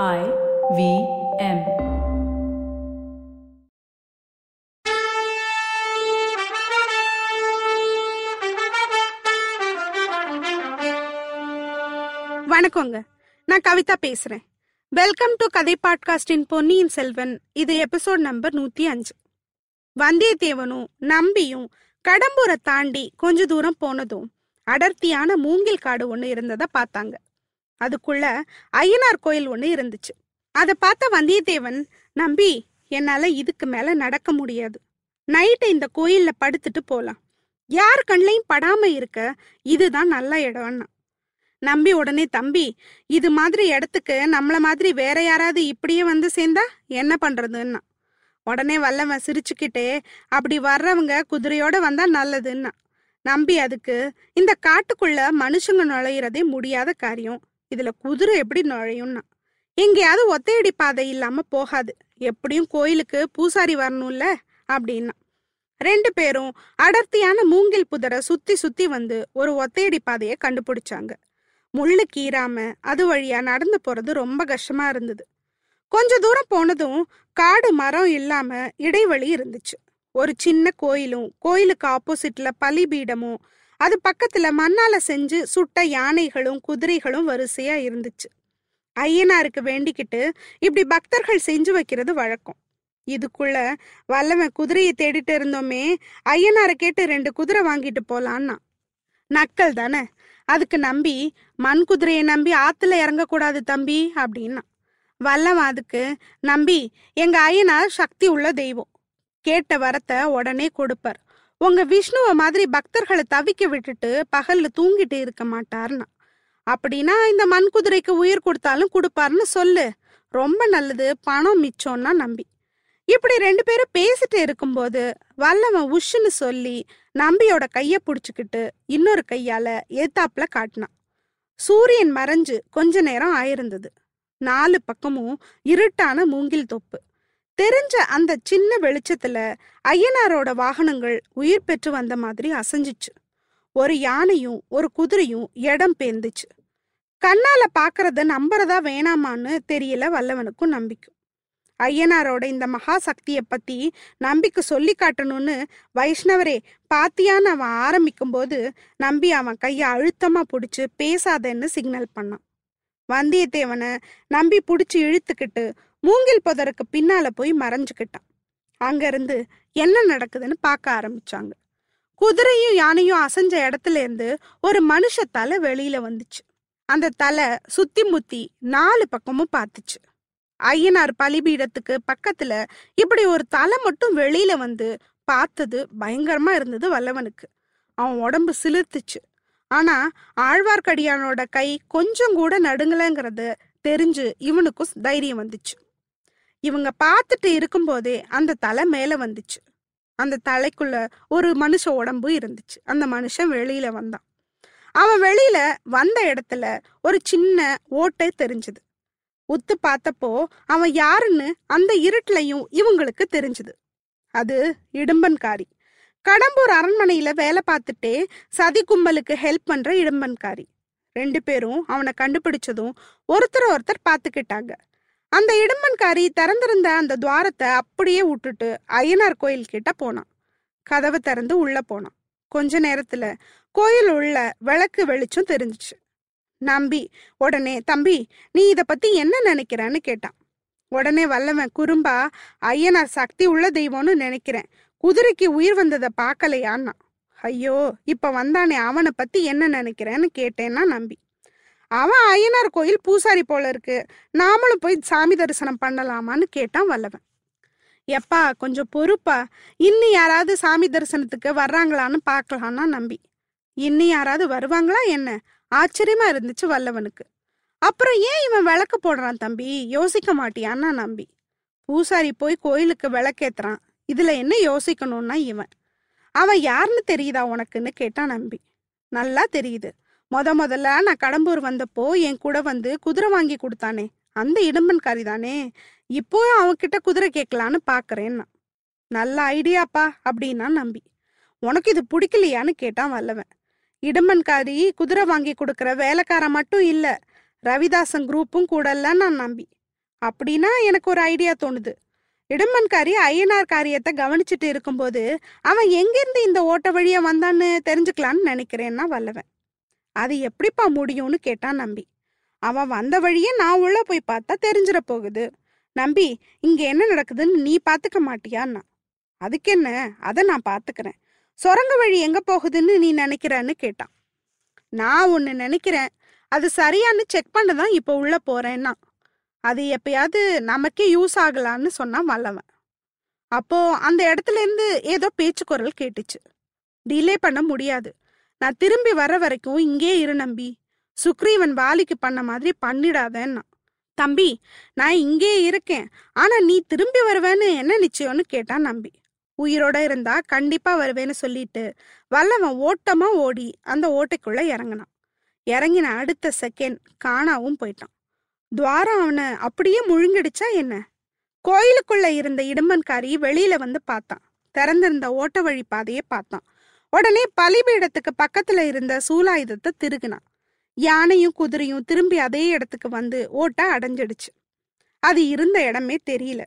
I V M. வணக்கங்க. நான் கவிதா பேசுறேன். வெல்கம் டு கதை பாட்காஸ்டின் பொன்னியின் செல்வன். இது எபிசோட் நம்பர் நூத்தி அஞ்சு. வந்தியத்தேவனும் நம்பியும் கடம்பூரை தாண்டி கொஞ்ச தூரம் போனதும் அடர்த்தியான மூங்கில் காடு ஒன்று இருந்ததை பார்த்தாங்க. அதுக்குள்ள ஐயனார் கோயில் ஒன்று இருந்துச்சு. அதை பார்த்த வந்தியத்தேவன் நம்பி என்னால் இதுக்கு மேலே நடக்க முடியாது. நைட்டு இந்த கோயிலில் படுத்துட்டு போகலாம் யார் கண்ணையும் படாமல் இருக்க இதுதான் நல்ல இடம்னா. நம்பி உடனே தம்பி இது மாதிரி இடத்துக்கு நம்மள மாதிரி வேற யாராவது இப்படியே வந்து சேர்ந்தா என்ன பண்ணுறதுன்னா உடனே வல்லவன் சிரிச்சுக்கிட்டே அப்படி வர்றவங்க குதிரையோட வந்தா நல்லதுன்னா. நம்பி அதுக்கு இந்த காட்டுக்குள்ள மனுஷங்க நுழையிறதே முடியாத காரியம். இதுல குதிரை எப்படி நுழையும்னா எங்கேயாவது ஒத்தையடி பாதை இல்லாம போகாது. எப்படியும் கோயிலுக்கு பூசாரி வரணும்ல? அப்படின்னா ரெண்டு பேரும் அடர்த்தியான மூங்கில் புதரை சுத்தி சுத்தி வந்து ஒரு ஒத்தையடி பாதையை கண்டுபிடிச்சாங்க. முள்ளு கீறாம அது வழியா நடந்து போறது ரொம்ப கஷ்டமா இருந்தது. கொஞ்ச தூரம் போனதும் காடு மரம் இல்லாம இடைவெளி இருந்துச்சு. ஒரு சின்ன கோயிலும் கோயிலுக்கு ஆப்போசிட்ல பலிபீடமும் அது பக்கத்துல மண்ணால செஞ்சு சுட்ட யானைகளும் குதிரைகளும் வரிசையா இருந்துச்சு. ஐயனாருக்கு வேண்டிக்கிட்டு இப்படி பக்தர்கள் செஞ்சு வைக்கிறது வழக்கம். இதுக்குள்ள வல்லவன் குதிரையை தேடிட்டு இருந்தோமே ஐயனாரை கேட்டு ரெண்டு குதிரை வாங்கிட்டு போலான்னா. நக்கல் தானே? அதுக்கு நம்பி மண் குதிரையை நம்பி ஆத்துல இறங்கக்கூடாது தம்பி அப்படின்னா. வல்லவன் அதுக்கு நம்பி எங்க ஐயனார் சக்தி உள்ள தெய்வம். கேட்ட வரத்தை உடனே கொடுப்பார். உங்க விஷ்ணுவை மாதிரி பக்தர்களை தவிக்க விட்டுட்டு பகல்ல தூங்கிட்டு இருக்க மாட்டார்னா. அப்படின்னா இந்த மண் குதிரைக்கு உயிர் கொடுத்தாலும் கொடுப்பாருன்னு சொல்லு. ரொம்ப நல்லது பணம் மிச்சம்னா நம்பி. இப்படி ரெண்டு பேரும் பேசிட்டு இருக்கும்போது வல்லவன் உஷ்ஷுன்னு சொல்லி நம்பியோட கைய புடிச்சுக்கிட்டு இன்னொரு கையால ஏத்தாப்புல காட்டினான் சூரியன் மறைஞ்சு கொஞ்ச நேரம் ஆயிருந்தது. நாலு பக்கமும் இருட்டான மூங்கில் தொப்பு. தெரிஞ்ச அந்த சின்ன வெளிச்சத்துல ஐயனாரோட வாகனங்கள் உயிர் பெற்று வந்த மாதிரி அசைஞ்சிச்சு. ஒரு யானையும் ஒரு குதிரையும் இடம் பேந்துச்சு. கண்ணால பாக்குறத நம்புறதா வேணாமான்னு தெரியல வல்லவனுக்கும் நம்பிக்கும். ஐயனாரோட இந்த மகா சக்தியை பத்தி நம்பிக்கை சொல்லி காட்டணும்னு வைஷ்ணவரே பாத்தியான்னு அவன் ஆரம்பிக்கும் போது நம்பி அவன் கைய அழுத்தமா பிடிச்சு பேசாதன்னு சிக்னல் பண்ணான். வந்தியத்தேவனை நம்பி பிடிச்சி இழுத்துக்கிட்டு மூங்கில் புதருக்கு பின்னால போய் மறைஞ்சுக்கிட்டான். அங்கிருந்து என்ன நடக்குதுன்னு பார்க்க ஆரம்பிச்சாங்க. குதிரையும் யானையும் அசைஞ்ச இடத்துல இருந்து ஒரு மனுஷ தலை வெளியில வந்துச்சு. அந்த தலை சுத்தி முத்தி நாலு பக்கமும் பார்த்துச்சு. ஐயனார் பலிபீடத்துக்கு பக்கத்துல இப்படி ஒரு தலை மட்டும் வெளியில வந்து பார்த்தது பயங்கரமா இருந்தது வல்லவனுக்கு. அவன் உடம்பு சிலிர்த்துச்சு. ஆனா ஆழ்வார்க்கடியானோட கை கொஞ்சம் கூட நடுங்கலைங்கிறது தெரிஞ்சு இவனுக்கும் தைரியம் வந்துச்சு. இவங்க பார்த்துட்டு இருக்கும்போதே அந்த தலை மேலே வந்துச்சு. அந்த தலைக்குள்ள ஒரு மனுஷ உடம்பு இருந்துச்சு. அந்த மனுஷன் வெளியில வந்தான். அவன் வெளியில வந்த இடத்துல ஒரு சின்ன ஓட்டை தெரிஞ்சது. உத்து பார்த்தப்போ அவன் யாருன்னு அந்த இருட்டுலையும் இவங்களுக்கு தெரிஞ்சது. அது இடும்பன்காரி. கடம்பூர் அரண்மனையில வேலை பார்த்துட்டே சதி கும்பலுக்கு ஹெல்ப் பண்ற இடும்பன்காரி. ரெண்டு பேரும் அவனை கண்டுபிடிச்சதும் ஒருத்தர் ஒருத்தர் பார்த்துக்கிட்டாங்க. அந்த இடும்பன்காரி திறந்திருந்த அந்த துவாரத்தை அப்படியே விட்டுட்டு அய்யனார் கோயில் கிட்ட போனான். கதவை திறந்து உள்ள போனான். கொஞ்ச நேரத்துல கோயில் உள்ள விளக்கு வெளிச்சம் தெரிஞ்சிச்சு. நம்பி உடனே தம்பி நீ இத பத்தி என்ன நினைக்கிறன்னு கேட்டான். உடனே வல்லவன் குறும்பா ஐயனார் சக்தி உள்ள தெய்வம்னு நினைக்கிறேன். குதிரைக்கு உயிர் வந்ததை பார்க்கலையான்னா ஐயோ இப்ப வந்தானே அவனை பத்தி என்ன நினைக்கிறேன்னு கேட்டேன்னா நம்பி. அவன் ஐயனார் கோயில் பூசாரி போல இருக்கு. நாமளும் போய் சாமி தரிசனம் பண்ணலாமான்னு கேட்டான் வல்லவன். எப்பா கொஞ்சம் பொறுப்பா. இன்னும் யாராவது சாமி தரிசனத்துக்கு வர்றாங்களான்னு பார்க்கலான்னா நம்பி. இன்னும் யாராவது வருவாங்களா என்ன? ஆச்சரியமா இருந்துச்சு வல்லவனுக்கு. அப்புறம் ஏன் இவன் விளக்கு போடுறான் தம்பி? யோசிக்க மாட்டியான்னா நம்பி. பூசாரி போய் கோயிலுக்கு விளக்கேத்துறான். இதுல என்ன யோசிக்கணும்னா இவன். அவன் யாருன்னு தெரியுதா உனக்குன்னு கேட்டான் நம்பி. நல்லா தெரியுது. முத முதல்ல நான் கடம்பூர் வந்தப்போ என் கூட வந்து குதிரை வாங்கி கொடுத்தானே. அந்த இடும்பன்காரி தானே. இப்போ அவன்கிட்ட குதிரை கேட்கலான்னு பாக்குறேன்னா நல்ல ஐடியாப்பா அப்படின்னா நம்பி. உனக்கு இது பிடிக்கலையான்னு கேட்டான் வல்லவன். இடும்பன்காரி குதிரை வாங்கி கொடுக்குற வேலைக்காரன் மட்டும் இல்ல ரவிதாசன் குரூப்பும் கூடல நான் நம்பி. அப்படின்னா எனக்கு ஒரு ஐடியா தோணுது. இடும்பன்காரி ஐயனார் காரியத்தை கவனிச்சுட்டு இருக்கும்போது அவன் எங்கிருந்து இந்த ஓட்ட வழியா வந்தான்னு தெரிஞ்சுக்கலான்னு நினைக்கிறேன்னா வல்லவன். அது எப்படிப்பா முடியும்னு கேட்டான் நம்பி. அவன் வந்த வழியே நான் உள்ள போய் பார்த்தா தெரிஞ்சிட போகுது. நம்பி இங்க என்ன நடக்குதுன்னு நீ பாத்துக்க மாட்டியான்னா. அதுக்கு என்ன அதை நான் பாத்துக்கிறேன். சுரங்க வழி எங்க போகுதுன்னு நீ நினைக்கிறன்னு கேட்டான் நான் ஒன்னு நினைக்கிறேன். அது சரியான்னு செக் பண்ண தான் இப்போ உள்ள போறேன்னா. அது எப்பயாவது நமக்கே யூஸ் ஆகலான்னு சொன்னான் வல்லவன். அப்போ அந்த இடத்துல இருந்து ஏதோ பேச்சு குரல் கேட்டுச்சு. டிலே பண்ண முடியாது. நான் திரும்பி வர வரைக்கும் இங்கே இரு நம்பி. சுக்ரீவன் வாலிக்கு பண்ண மாதிரி பண்ணிடாதேன்னா. தம்பி நான் இங்கே இருக்கேன். ஆனா நீ திரும்பி வருவேன்னு என்ன நிச்சயம்னு கேட்டான் நம்பி. உயிரோட இருந்தா கண்டிப்பா வருவேன்னு சொல்லிட்டு வல்லவன் ஓட்டமா ஓடி அந்த ஓட்டைக்குள்ள இறங்கினான். இறங்கின அடுத்த செகண்ட் காணாவும் போயிட்டான். துவாரம் அவனை அப்படியே முழுங்கிடுச்சா என்ன? கோயிலுக்குள்ள இருந்த இடும்பன்காரி வெளியில வந்து பார்த்தான். திறந்திருந்த ஓட்ட வழி பாதையை பார்த்தான். உடனே பலிபீடத்துக்கு பக்கத்துல இருந்த சூலாயுதத்தை திருகுனான். யானையும் குதிரையும் திரும்பி அதே இடத்துக்கு வந்து ஓட்ட அடைஞ்சிடுச்சு. அது இருந்த இடமே தெரியல.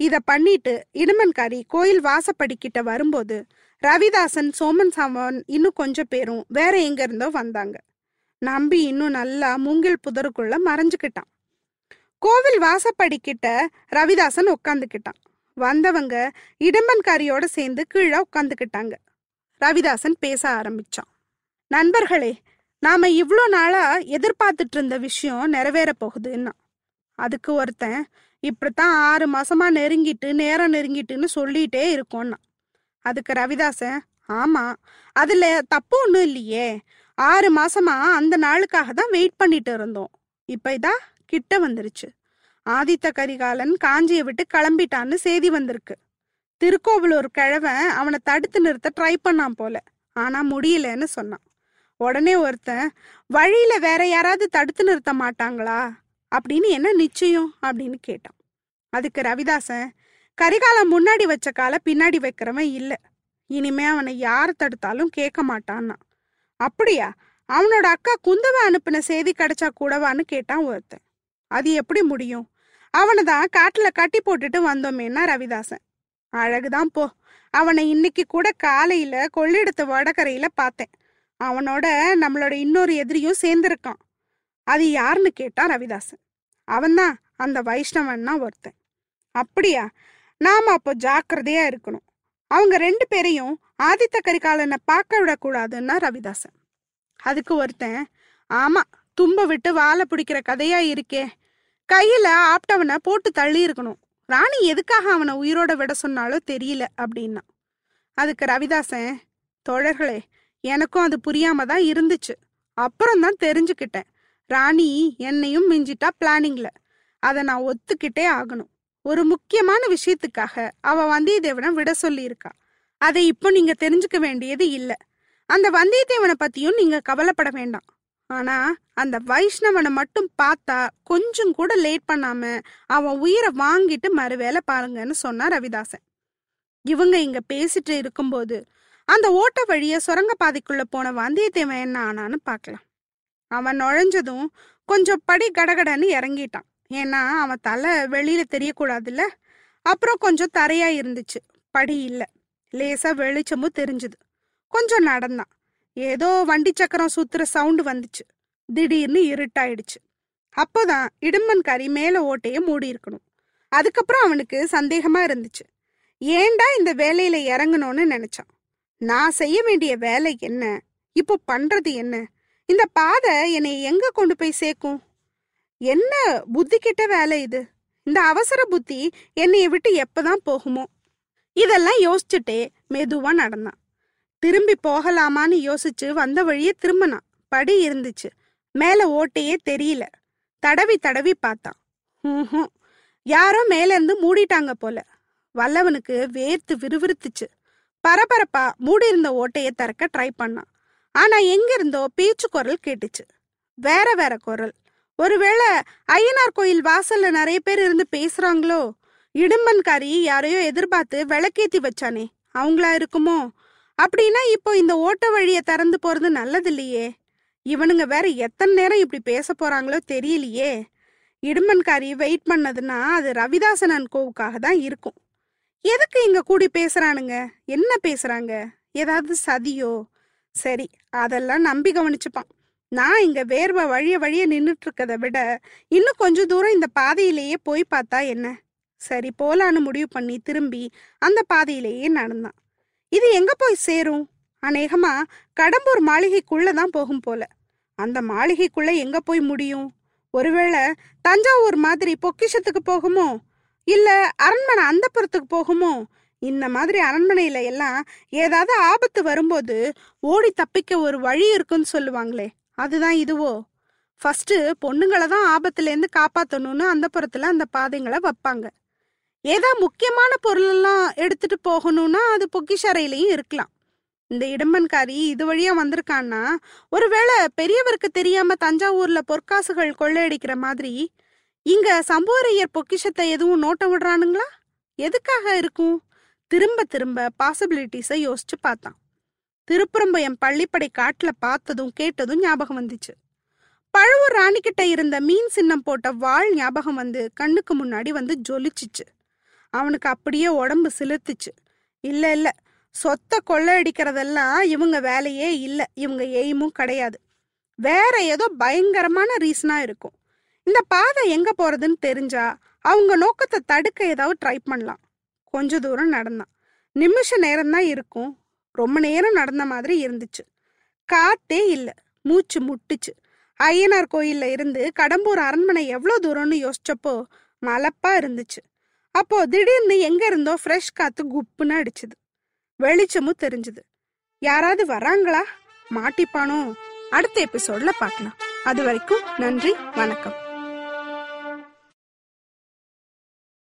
இத பண்ணிட்டு இடுமன்காரி கோயில் வாசப்படிக்கிட்ட வரும்போது ரவிதாசன் சோமன் சாமன் இன்னும் கொஞ்சம் பேரும் வேற எங்க இருந்தோ வந்தாங்க. நம்பி இன்னும் நல்லா மூங்கில் புதருக்குள்ள மறைஞ்சுக்கிட்டான். கோவில் வாசப்படிக்கிட்ட ரவிதாசன் உட்காந்துக்கிட்டான் வந்தவங்க இடும்பன்காரியோட சேர்ந்து கீழே உட்காந்துக்கிட்டாங்க ரவிதாசன் பேச ஆரம்பிச்சான். நண்பர்களே நாம இவ்வளோ நாளா எதிர்பார்த்துட்டு இருந்த விஷயம் நிறைவேற போகுதுன்னா அதுக்கு ஒருத்தன் இப்படித்தான் ஆறு மாசமா நெருங்கிட்டு நேரம் நெருங்கிட்டுன்னு சொல்லிட்டே இருக்கோம்னா அதுக்கு ரவிதாசன் ஆமா அதுல தப்பு ஒன்றும் இல்லையே. ஆறு மாசமா அந்த நாளுக்காக தான் வெயிட் பண்ணிட்டு இருந்தோம். இப்ப இதா கிட்ட வந்துருச்சு. ஆதித்த கரிகாலன் காஞ்சியை விட்டு கிளம்பிட்டான்னு செய்தி வந்திருக்கு. திருக்கோவிலூர் கிழவன் அவனை தடுத்து நிறுத்த ட்ரை பண்ணான் போல. ஆனா முடியலன்னு சொன்னான். உடனே ஒருத்தன் வழியில வேற யாராவது தடுத்து நிறுத்த மாட்டாங்களா? அப்படின்னு என்ன நிச்சயம்? அப்படின்னு கேட்டான். அதுக்கு ரவிதாசன் கரிகாலம் முன்னாடி வச்ச கால பின்னாடி வைக்கிறவன் இல்லை. இனிமே அவனை யார் தடுத்தாலும் கேட்க மாட்டான்னா. அப்படியா? அவனோட அக்கா குந்தவை அனுப்பின செய்தி கிடைச்சா கூடவான்னு கேட்டான் ஒருத்தன். அது எப்படி முடியும்? அவனை தான் காட்டுல கட்டி போட்டுட்டு வந்தோமேன்னா ரவிதாசன். அழகுதான் போ. அவனை இன்னைக்கு கூட காலையில கொள்ளிடத்து வடகரையில பார்த்தேன். அவனோட நம்மளோட இன்னொரு எதிரியும் சேர்ந்திருக்கான். அது யாருன்னு கேட்டான் ரவிதாசன். அவன்தான் அந்த வைஷ்ணவன்னா ஒருத்தன். அப்படியா? நாம அப்போ ஜாக்கிரதையா இருக்கணும். அவங்க ரெண்டு பேரையும் ஆதித்த கரிகாலனை பார்க்க விடக்கூடாதுன்னா ரவிதாசன். அதுக்கு ஒருத்தன் ஆமா தும்ப விட்டு வாழை பிடிக்கிற கதையா இருக்கே. கையில ஆப்டவனை போட்டு தள்ளி இருக்கணும். ராணி எதுக்காக அவனை உயிரோட விட சொன்னாலோ தெரியல அப்படின்னா. அதுக்கு ரவிதாசன் தோழர்களே எனக்கும் அது புரியாம தான் இருந்துச்சு. அப்புறம் தான் தெரிஞ்சுக்கிட்டேன். ராணி என்னையும் மிஞ்சிட்டா பிளானிங்ல. அதை நான் ஒத்துக்கிட்டே ஆகணும். ஒரு முக்கியமான விஷயத்துக்காக அவ வந்தியத்தேவனை விட சொல்லியிருக்கா. அதை இப்போ நீங்க தெரிஞ்சுக்க வேண்டியது இல்லை. அந்த வந்தியத்தேவனை பத்தியும் நீங்க கவலைப்பட வேண்டாம். ஆனா அந்த வைஷ்ணவனை மட்டும் பார்த்தா கொஞ்சம் கூட லேட் பண்ணாம அவன் உயிரை வாங்கிட்டு மறுவேளை பாருங்கன்னு சொன்னார் ரவிதாசன். இவங்க இங்க பேசிட்டு இருக்கும்போது அந்த ஓட்ட வழிய சுரங்க பாதைக்குள்ள போன வந்தியத்தேவன் என்ன ஆனான்னு பார்க்கலாம் அவன் நுழைஞ்சதும் கொஞ்சம் படி கடகடன்னு இறங்கிட்டான். ஏன்னா அவன் தலை வெளியில தெரியக்கூடாதுல்ல? அப்புறம் கொஞ்சம் தரையா இருந்துச்சு. படி இல்லை. லேசா வெளிச்சமும் தெரிஞ்சுது. கொஞ்சம் நடந்தான். ஏதோ வண்டி சக்கரம் சுத்துற சவுண்டு வந்துச்சு. திடீர்னு இருட்டாயிடுச்சு. அப்போதான் இடும்பன்காரி மேல ஓட்டைய மூடி இருக்கணும். அதுக்கப்புறம் அவனுக்கு சந்தேகமா இருந்துச்சு. ஏண்டா இந்த வேலையில இறங்கணும்னு நினைச்சான். நான் செய்ய வேண்டிய வேலை என்ன? இப்போ பண்றது என்ன? இந்த பாதை என்னை எங்க கொண்டு போய் சேர்க்கும்? என்ன புத்தி கிட்ட வேலை இது? இந்த அவசர புத்தி என்னைய விட்டு எப்பதான் போகுமோ? இதெல்லாம் யோசிச்சுட்டே மெதுவா நடந்தான். திரும்பி போகலாமான்னு யோசிச்சு வந்த வழியே திரும்பினான். படி இருந்துச்சு. மேல ஓட்டையே தெரியல. தடவி தடவி பார்த்தான். ஹூஹும் யாரோ மேல இருந்து மூடிட்டாங்க போல. வல்லவனுக்கு வேர்த்து விறுவிறுத்துச்சு. பரபரப்பா மூடியிருந்த ஓட்டையை திறக்க ட்ரை பண்ணான். ஆனா எங்க இருந்தோ பேச்சு குரல் கேட்டுச்சு. வேற வேற குரல். ஒருவேளை ஐயனார் கோயில் வாசல்ல நிறைய பேர் இருந்து பேசுறாங்களோ? இடும்பன்காரி யாரையோ எதிர்பார்த்து விளக்கேத்தி வச்சானே. அவங்களா இருக்குமோ? அப்படின்னா இப்போ இந்த ஓட்ட வழியை திறந்து போறது நல்லது இல்லையே? இவனுங்க வேற எத்தனை நேரம் இப்படி பேச போறாங்களோ தெரியலையே. இடுமன்காரி வெயிட் பண்ணதுன்னா அது ரவிதாசன் கோவுக்காக தான் இருக்கும். எதுக்கு இங்க கூடி பேசுறானுங்க? என்ன பேசுறாங்க? ஏதாவது சதியோ? சரி அதெல்லாம் நம்பி கவனிச்சுப்பான். நான் இங்க வேர்வை வழிய வழிய நின்றுட்டு இருக்கதை விட இன்னும் கொஞ்ச தூரம் இந்த பாதையிலேயே போய் பார்த்தா என்ன? சரி போலான்னு முடிவு பண்ணி திரும்பி அந்த பாதையிலேயே நடந்தான். இது எங்க போய் சேரும்? அநேகமா கடம்பூர் மாளிகைக்குள்ள தான் போகும் போல. அந்த மாளிகைக்குள்ள எங்க போய் முடியும்? ஒருவேளை தஞ்சாவூர் மாதிரி பொக்கிஷத்துக்கு போகுமோ? இல்ல அரண்மனை அந்தப்புறத்துக்கு போகுமோ? இந்த மாதிரி அரண்மனையில எல்லாம் ஏதாவது ஆபத்து வரும்போது ஓடி தப்பிக்க ஒரு வழி இருக்குன்னு சொல்லுவாங்களே அதுதான் இதுவோ? ஃபர்ஸ்ட் பொண்ணுங்களை தான் ஆபத்துலேருந்து காப்பாற்றணும்னு அந்த புறத்துல அந்த பாதைங்களை வைப்பாங்க. ஏதா முக்கியமான பொருள் எல்லாம் எடுத்துட்டு போகணும்னா அது பொக்கிஷறையிலையும் இருக்கலாம். இந்த இடம்பன்காரி இது வழியா வந்திருக்கான்னா ஒருவேளை பெரியவருக்கு தெரியாம தஞ்சாவூர்ல பொற்காசுகள் கொள்ளையடிக்கிற மாதிரி இங்க சம்புவரையர் பொக்கிஷத்தை எதுவும் நோட்ட விடுறானுங்களா? எதுக்காக இருக்கும்? திரும்ப திரும்ப பாசிபிலிட்டிஸை யோசிச்சு பார்த்தான். திருப்புறம்பயம் பள்ளிப்படை காட்டுல பார்த்ததும் கேட்டதும் ஞாபகம் வந்துச்சு. பழுவூர் ராணிக்கிட்ட இருந்த மீன் சின்னம் போட்ட வாள் ஞாபகம் வந்து கண்ணுக்கு முன்னாடி வந்து ஜொலிச்சிச்சு. அவனுக்கு அப்படியே உடம்பு சிலிர்த்துச்சு இல்ல இல்ல. சொத்தை கொள்ளையடிக்கிறதெல்லாம் இவங்க வேலையே இல்ல. இவங்க எய்மும் கிடையாது. வேற ஏதோ பயங்கரமான ரீசனா இருக்கும். இந்த பாதை எங்க போறதுன்னு தெரிஞ்சா அவங்க நோக்கத்தை தடுக்க ஏதாவது ட்ரை பண்ணலாம். கொஞ்ச தூரம் நடந்தான். நிமிஷ நேரம் தான் இருக்கும். ரொம்ப நேரம் நடந்த மாதிரி இருந்துச்சு. காத்தே இல்லை. மூச்சு முட்டுச்சு. ஐயனார் கோயில்ல இருந்து கடம்பூர் அரண்மனை எவ்வளோ தூரம்னு யோசிச்சப்போ மலப்பா இருந்துச்சு. அப்போ திடீர்னு எங்க இருந்தோ ஃப்ரெஷ் காத்து குப்புன்னு அடிச்சுது. வெளிச்சமும் தெரிஞ்சுது. யாராவது வராங்களா மாட்டிப்பானோ? அடுத்த எபிசோட்ல பார்க்கலாம் அது வரைக்கும் நன்றி வணக்கம்.